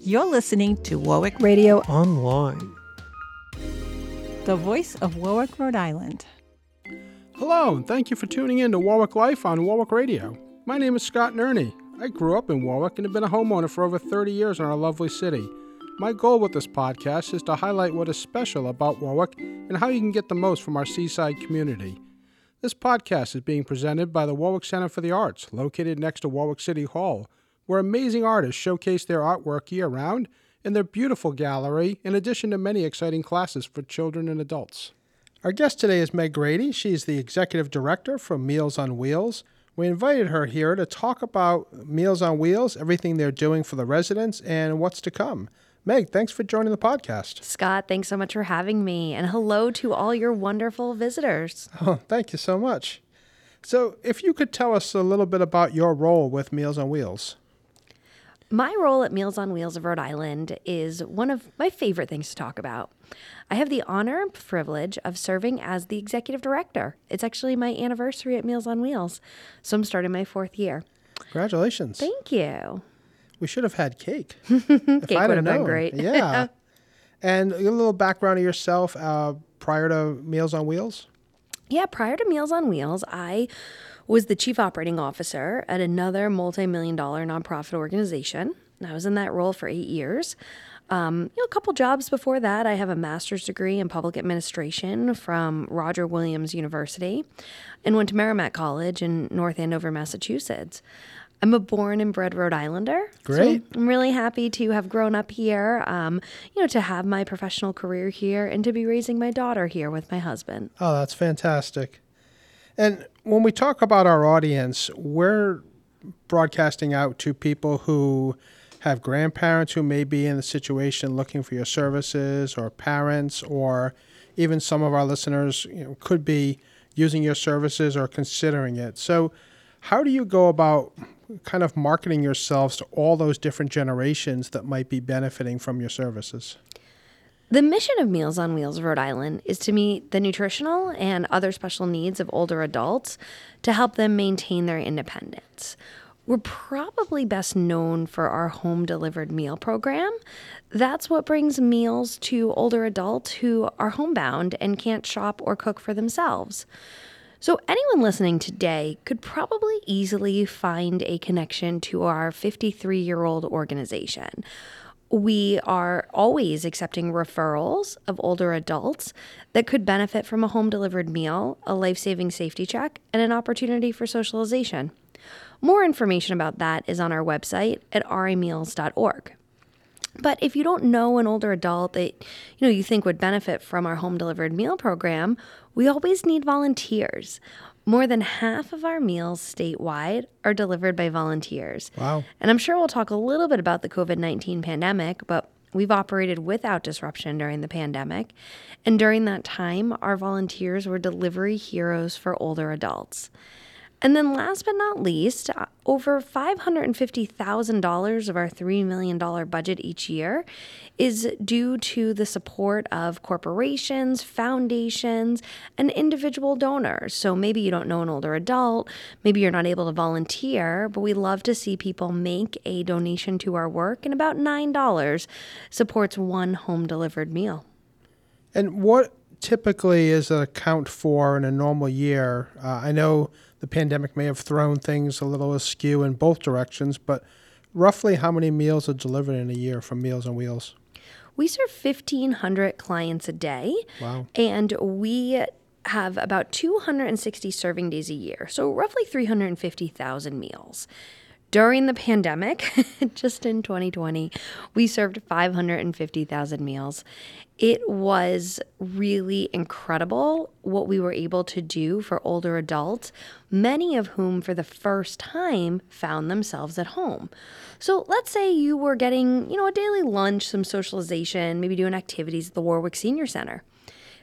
You're listening to Warwick Radio Online. the voice of Warwick, Rhode Island. Hello, and thank you for tuning in to Warwick Life on Warwick Radio. My name is Scott Nerney. I grew up in Warwick and have been a homeowner for over 30 years in our lovely city. My goal with this podcast is to highlight what is special about Warwick and how you can get the most from our seaside community. This podcast is being presented by the Warwick Center for the Arts, located next to Warwick City Hall, where amazing artists showcase their artwork year round in their beautiful gallery, in addition to many exciting classes for children and adults. Our guest today is Meg Grady. She's the executive director for Meals on Wheels. We invited her here to talk about Meals on Wheels, everything they're doing for the residents, and what's to come. Meg, thanks for joining the podcast. Scott, thanks so much for having me. And hello to all your wonderful visitors. Oh, thank you so much. So, if you could tell us a little bit about your role with Meals on Wheels. My role at Meals on Wheels of Rhode Island is one of my favorite things to talk about. I have the honor and privilege of serving as the executive director. It's actually my anniversary at Meals on Wheels, so I'm starting my fourth year. Congratulations. Thank you. we should have had cake. Cake would have been great. Yeah. and a little background of yourself uh, prior to Meals on Wheels. Yeah, prior to Meals on Wheels, I was the chief operating officer at another multi million dollar nonprofit organization. And I was in that role for eight years. Um, you know, a couple jobs before that. I have a master's degree in public administration from Roger Williams University and went to Merrimack College in North Andover, Massachusetts. I'm a born and bred Rhode Islander. so Great. I'm really happy to have grown up here, um, you know, to have my professional career here and to be raising my daughter here with my husband. Oh, that's fantastic. And when we talk about our audience, we're broadcasting out to people who have grandparents who may be in the situation looking for your services, or parents, or even some of our listeners you know, could be using your services or considering it. So, how do you go about kind of marketing yourselves to all those different generations that might be benefiting from your services? The mission of Meals on Wheels Rhode Island is to meet the nutritional and other special needs of older adults to help them maintain their independence. We're probably best known for our home delivered meal program. That's what brings meals to older adults who are homebound and can't shop or cook for themselves. So, anyone listening today could probably easily find a connection to our 53 year old organization. We are always accepting referrals of older adults that could benefit from a home delivered meal, a life saving safety check, and an opportunity for socialization. More information about that is on our website at rimeals.org. But if you don't know an older adult that you know you think would benefit from our home delivered meal program, we always need volunteers. More than half of our meals statewide are delivered by volunteers. Wow. And I'm sure we'll talk a little bit about the COVID 19 pandemic, but we've operated without disruption during the pandemic. And during that time, our volunteers were delivery heroes for older adults. And then, last but not least, uh, over $550,000 of our $3 million budget each year is due to the support of corporations, foundations, and individual donors. So maybe you don't know an older adult, maybe you're not able to volunteer, but we love to see people make a donation to our work, and about $9 supports one home delivered meal. And what typically is an account for in a normal year? Uh, I know the pandemic may have thrown things a little askew in both directions, but roughly how many meals are delivered in a year from Meals on Wheels? We serve 1,500 clients a day. Wow. And we have about 260 serving days a year, so roughly 350,000 meals. During the pandemic, just in 2020, we served 550,000 meals. It was really incredible what we were able to do for older adults, many of whom, for the first time, found themselves at home. So let's say you were getting, you know, a daily lunch, some socialization, maybe doing activities at the Warwick Senior Center.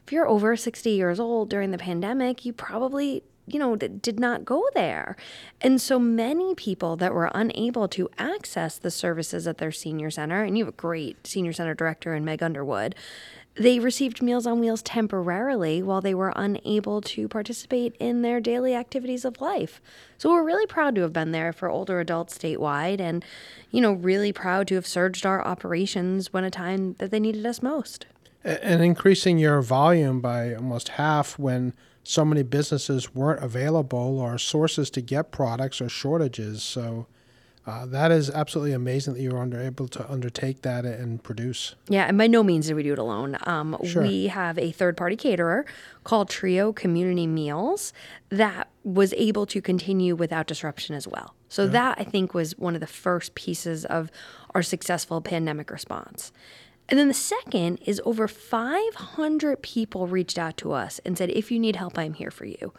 If you're over 60 years old during the pandemic, you probably you know, that did not go there. And so many people that were unable to access the services at their senior center, and you have a great senior center director in Meg Underwood, They received Meals on Wheels temporarily while they were unable to participate in their daily activities of life. So we're really proud to have been there for older adults statewide and, you know, really proud to have surged our operations when a time that they needed us most. And increasing your volume by almost half when so many businesses weren't available or sources to get products or shortages. So uh, that is absolutely amazing that you were under, able to undertake that and produce. Yeah, and by no means did we do it alone. Um, Sure. We have a third party caterer called Trio Community Meals that was able to continue without disruption as well. So, that I think was one of the first pieces of our successful pandemic response. And then the second is over 500 people reached out to us and said, if you need help, I'm here for you.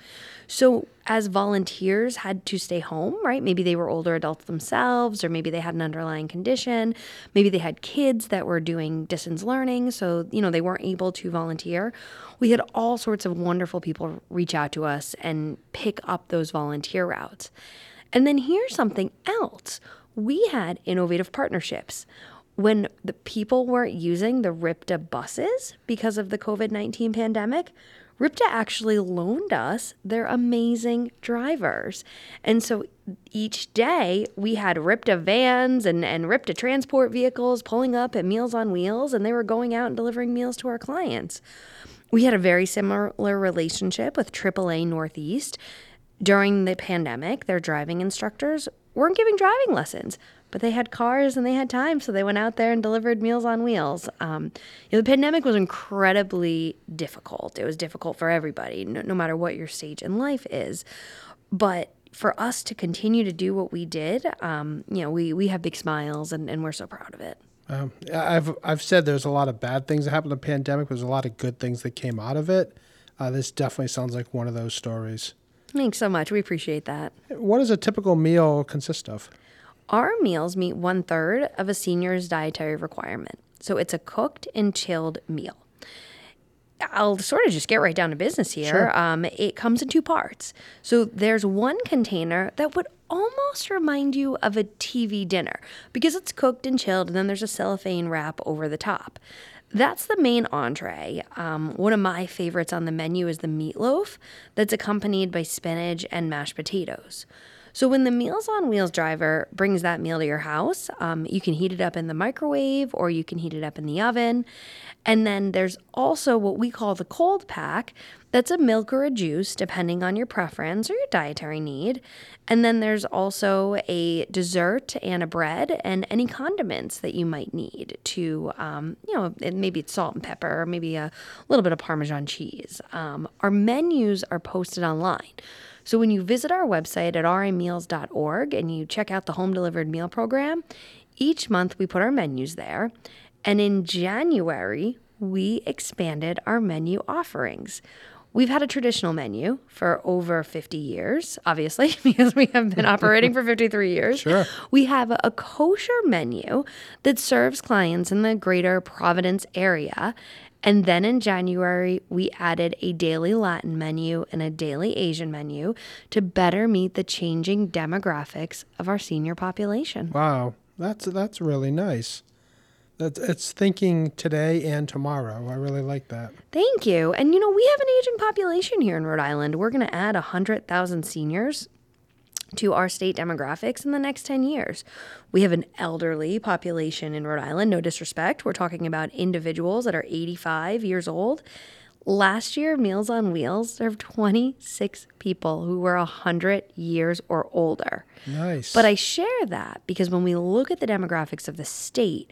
So, as volunteers had to stay home, right? Maybe they were older adults themselves, or maybe they had an underlying condition. Maybe they had kids that were doing distance learning. So, you know, they weren't able to volunteer. We had all sorts of wonderful people reach out to us and pick up those volunteer routes. And then here's something else we had innovative partnerships when the people weren't using the RIPTA buses because of the COVID 19 pandemic, RIPTA actually loaned us their amazing drivers. And so each day we had RIPTA vans and, and RIPTA transport vehicles pulling up at Meals on Wheels, and they were going out and delivering meals to our clients. We had a very similar relationship with AAA Northeast. During the pandemic, their driving instructors weren't giving driving lessons, but they had cars and they had time, so they went out there and delivered Meals on Wheels. Um, you know, the pandemic was incredibly difficult. It was difficult for everybody, no, no matter what your stage in life is. But for us to continue to do what we did, um, you know, we, we have big smiles and, and we're so proud of it. Um, I've I've said there's a lot of bad things that happened in the pandemic. But there's a lot of good things that came out of it. Uh, this definitely sounds like one of those stories. Thanks so much. We appreciate that. What does a typical meal consist of? Our meals meet one third of a senior's dietary requirement. So it's a cooked and chilled meal. I'll sort of just get right down to business here. Sure. Um, it comes in two parts. So there's one container that would almost remind you of a TV dinner because it's cooked and chilled, and then there's a cellophane wrap over the top. That's the main entree. Um, one of my favorites on the menu is the meatloaf that's accompanied by spinach and mashed potatoes. So when the Meals on Wheels driver brings that meal to your house, um, you can heat it up in the microwave or you can heat it up in the oven. And then there's also what we call the cold pack. That's a milk or a juice, depending on your preference or your dietary need. And then there's also a dessert and a bread and any condiments that you might need to, um, you know, maybe it's salt and pepper, or maybe a little bit of Parmesan cheese. Um, our menus are posted online. So when you visit our website at rimeals.org and you check out the home delivered meal program, each month we put our menus there. And in January, we expanded our menu offerings. We've had a traditional menu for over 50 years, obviously, because we have been operating for 53 years. Sure. We have a kosher menu that serves clients in the greater Providence area. And then in January, we added a daily Latin menu and a daily Asian menu to better meet the changing demographics of our senior population. Wow, that's that's really nice. It's thinking today and tomorrow. I really like that. Thank you. And you know, we have an aging population here in Rhode Island. We're going to add 100,000 seniors to our state demographics in the next 10 years. We have an elderly population in Rhode Island, no disrespect. We're talking about individuals that are 85 years old. Last year, Meals on Wheels served 26 people who were 100 years or older. Nice. But I share that because when we look at the demographics of the state,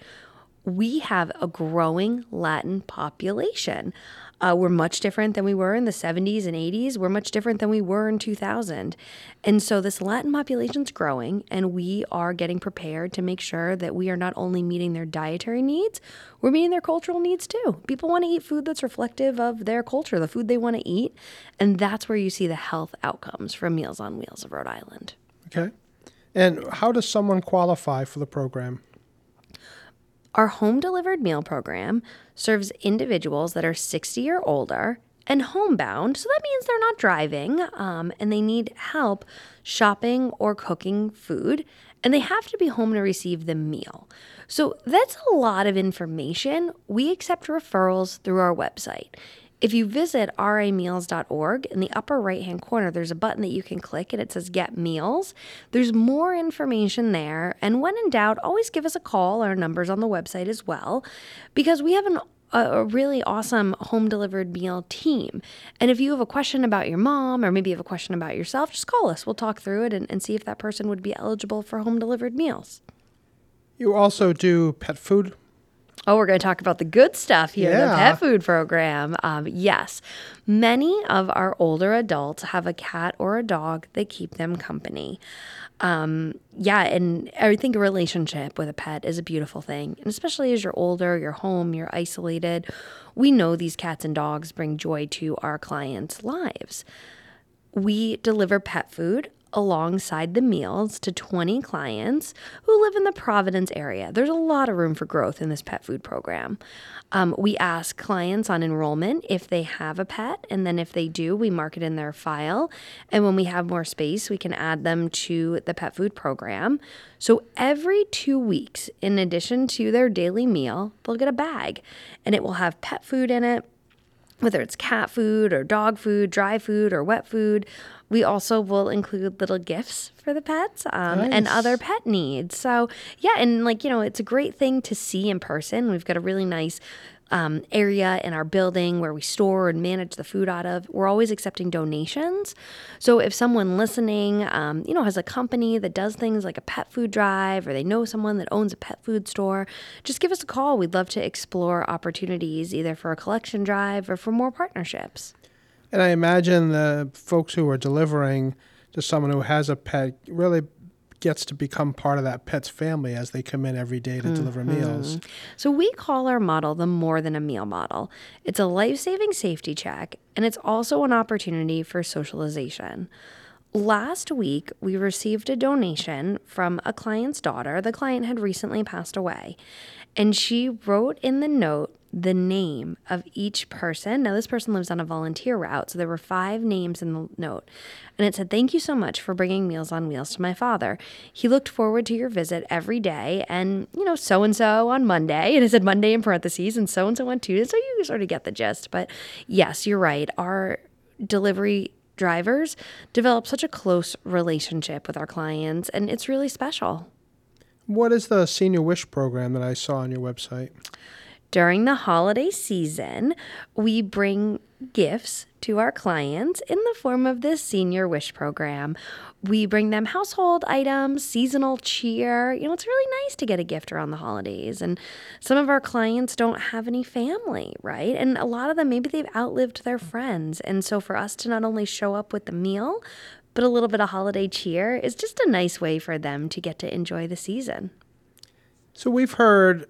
we have a growing Latin population. Uh, we're much different than we were in the 70s and 80s. We're much different than we were in 2000. And so this Latin population's growing, and we are getting prepared to make sure that we are not only meeting their dietary needs, we're meeting their cultural needs too. People want to eat food that's reflective of their culture, the food they want to eat. And that's where you see the health outcomes from Meals on Wheels of Rhode Island. okay. And how does someone qualify for the program? Our home delivered meal program serves individuals that are 60 or older and homebound. So that means they're not driving um, and they need help shopping or cooking food. and they have to be home to receive the meal. So that's a lot of information. We accept referrals through our website. If you visit rimeals.org, in the upper right hand corner, there's a button that you can click and it says Get Meals. There's more information there. And when in doubt, always give us a call. Our number's on the website as well, because we have an a, really awesome home delivered meal team. And if you have a question about your mom or maybe you have a question about yourself, just call us. We'll talk through it and, and see if that person would be eligible for home delivered meals. You also do pet food Oh, we're going to talk about the good stuff here, Yeah. the pet food program. Um, yes, many of our older adults have a cat or a dog that keep them company. Um, yeah, and I think a relationship with a pet is a beautiful thing. And especially as you're older, you're home, you're isolated. We know these cats and dogs bring joy to our clients' lives we deliver pet food alongside the meals to 20 clients who live in the Providence area. There's a lot of room for growth in this pet food program. Um, we ask clients on enrollment if they have a pet, and then if they do, we mark it in their file. And when we have more space, we can add them to the pet food program. So every two weeks, in addition to their daily meal, they'll get a bag, and it will have pet food in it whether it's cat food or dog food, dry food or wet food. We also will include little gifts for the pets um, and other pet needs. So, yeah, and like, you know, it's a great thing to see in person. We've got a really nice um, area in our building where we store and manage the food out of. We're always accepting donations. So if someone listening, um, you know, has a company that does things like a pet food drive, or they know someone that owns a pet food store, just give us a call. We'd love to explore opportunities either for a collection drive or for more partnerships. And I imagine the folks who are delivering to someone who has a pet really gets to become part of that pet's family as they come in every day to deliver mm-hmm. meals. So we call our model the more than a meal model. It's a life-saving safety check and it's also an opportunity for socialization. Last week, we received a donation from a client's daughter. The client had recently passed away, and she wrote in the note the name of each person. Now, this person lives on a volunteer route, so there were five names in the note. And it said, Thank you so much for bringing Meals on Wheels to my father. He looked forward to your visit every day, and, you know, so and so on Monday. And it said Monday in parentheses, and so and so on Tuesday. So you sort of get the gist. But yes, you're right. Our delivery drivers develop such a close relationship with our clients, and it's really special. What is the Senior Wish program that I saw on your website? During the holiday season, we bring gifts to our clients in the form of this Senior Wish program. We bring them household items, seasonal cheer. You know, it's really nice to get a gift around the holidays. And some of our clients don't have any family, right? And a lot of them, maybe they've outlived their friends. And so for us to not only show up with the meal, but a little bit of holiday cheer is just a nice way for them to get to enjoy the season. So we've heard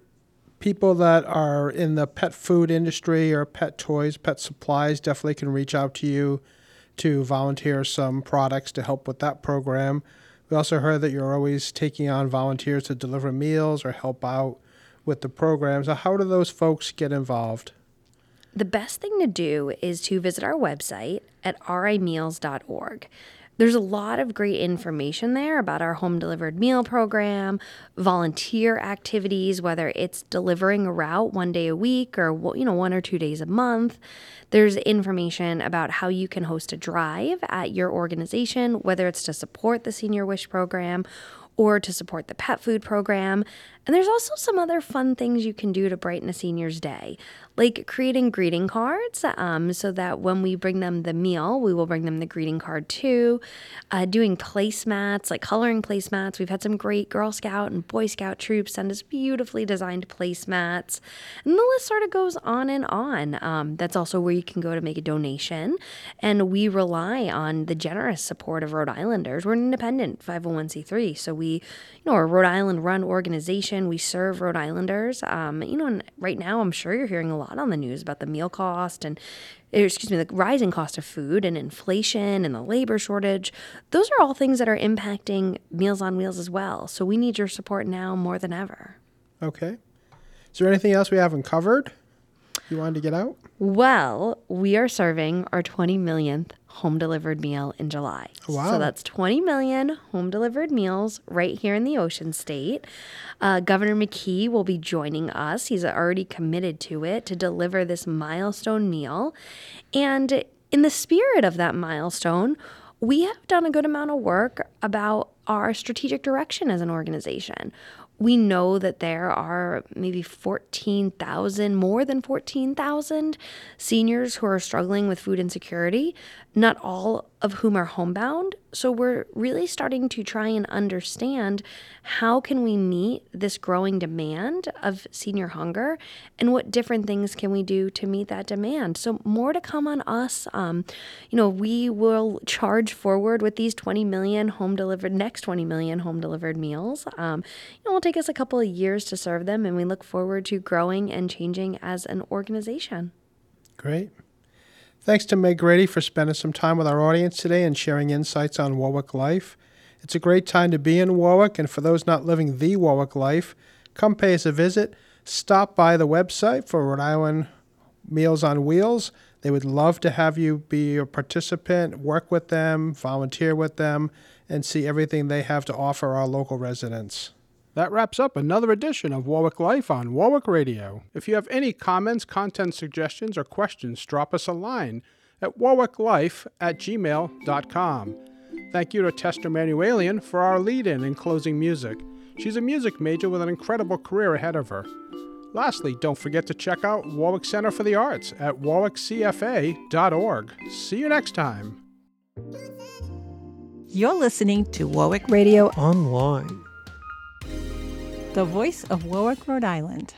people that are in the pet food industry or pet toys, pet supplies definitely can reach out to you to volunteer some products to help with that program. We also heard that you're always taking on volunteers to deliver meals or help out with the program. So how do those folks get involved? The best thing to do is to visit our website at rimeals.org. There's a lot of great information there about our home delivered meal program, volunteer activities, whether it's delivering a route one day a week or you know one or two days a month. There's information about how you can host a drive at your organization, whether it's to support the Senior Wish program or to support the pet food program. And there's also some other fun things you can do to brighten a senior's day, like creating greeting cards um, so that when we bring them the meal, we will bring them the greeting card too. Uh, doing placemats, like coloring placemats. We've had some great Girl Scout and Boy Scout troops send us beautifully designed placemats. And the list sort of goes on and on. Um, that's also where you can go to make a donation. And we rely on the generous support of Rhode Islanders. We're an independent 501c3. So we, you know, are a Rhode Island run organization. We serve Rhode Islanders. Um, you know, and right now I'm sure you're hearing a lot on the news about the meal cost and or, excuse me, the rising cost of food and inflation and the labor shortage. Those are all things that are impacting Meals on Wheels as well. So we need your support now more than ever. Okay. Is there anything else we haven't covered? You wanted to get out? Well, we are serving our 20 millionth home delivered meal in July. Wow. So that's 20 million home delivered meals right here in the Ocean State. Uh, Governor McKee will be joining us. He's already committed to it to deliver this milestone meal. And in the spirit of that milestone, we have done a good amount of work about our strategic direction as an organization we know that there are maybe 14,000, more than 14,000 seniors who are struggling with food insecurity, not all of whom are homebound. So we're really starting to try and understand how can we meet this growing demand of senior hunger and what different things can we do to meet that demand. So more to come on us. Um, you know, we will charge forward with these 20 million home delivered, next 20 million home delivered meals. Um, you know, it'll take us a couple of years to serve them and we look forward to growing and changing as an organization. Great. Thanks to Meg Grady for spending some time with our audience today and sharing insights on Warwick life. It's a great time to be in Warwick, and for those not living the Warwick life, come pay us a visit. Stop by the website for Rhode Island Meals on Wheels. They would love to have you be a participant, work with them, volunteer with them, and see everything they have to offer our local residents. That wraps up another edition of Warwick Life on Warwick Radio. If you have any comments, content suggestions, or questions, drop us a line at warwicklife at gmail.com. Thank you to Tester Manuelian for our lead in and closing music. She's a music major with an incredible career ahead of her. Lastly, don't forget to check out Warwick Center for the Arts at warwickcfa.org. See you next time. You're listening to Warwick Radio Online the voice of Warwick, Rhode Island.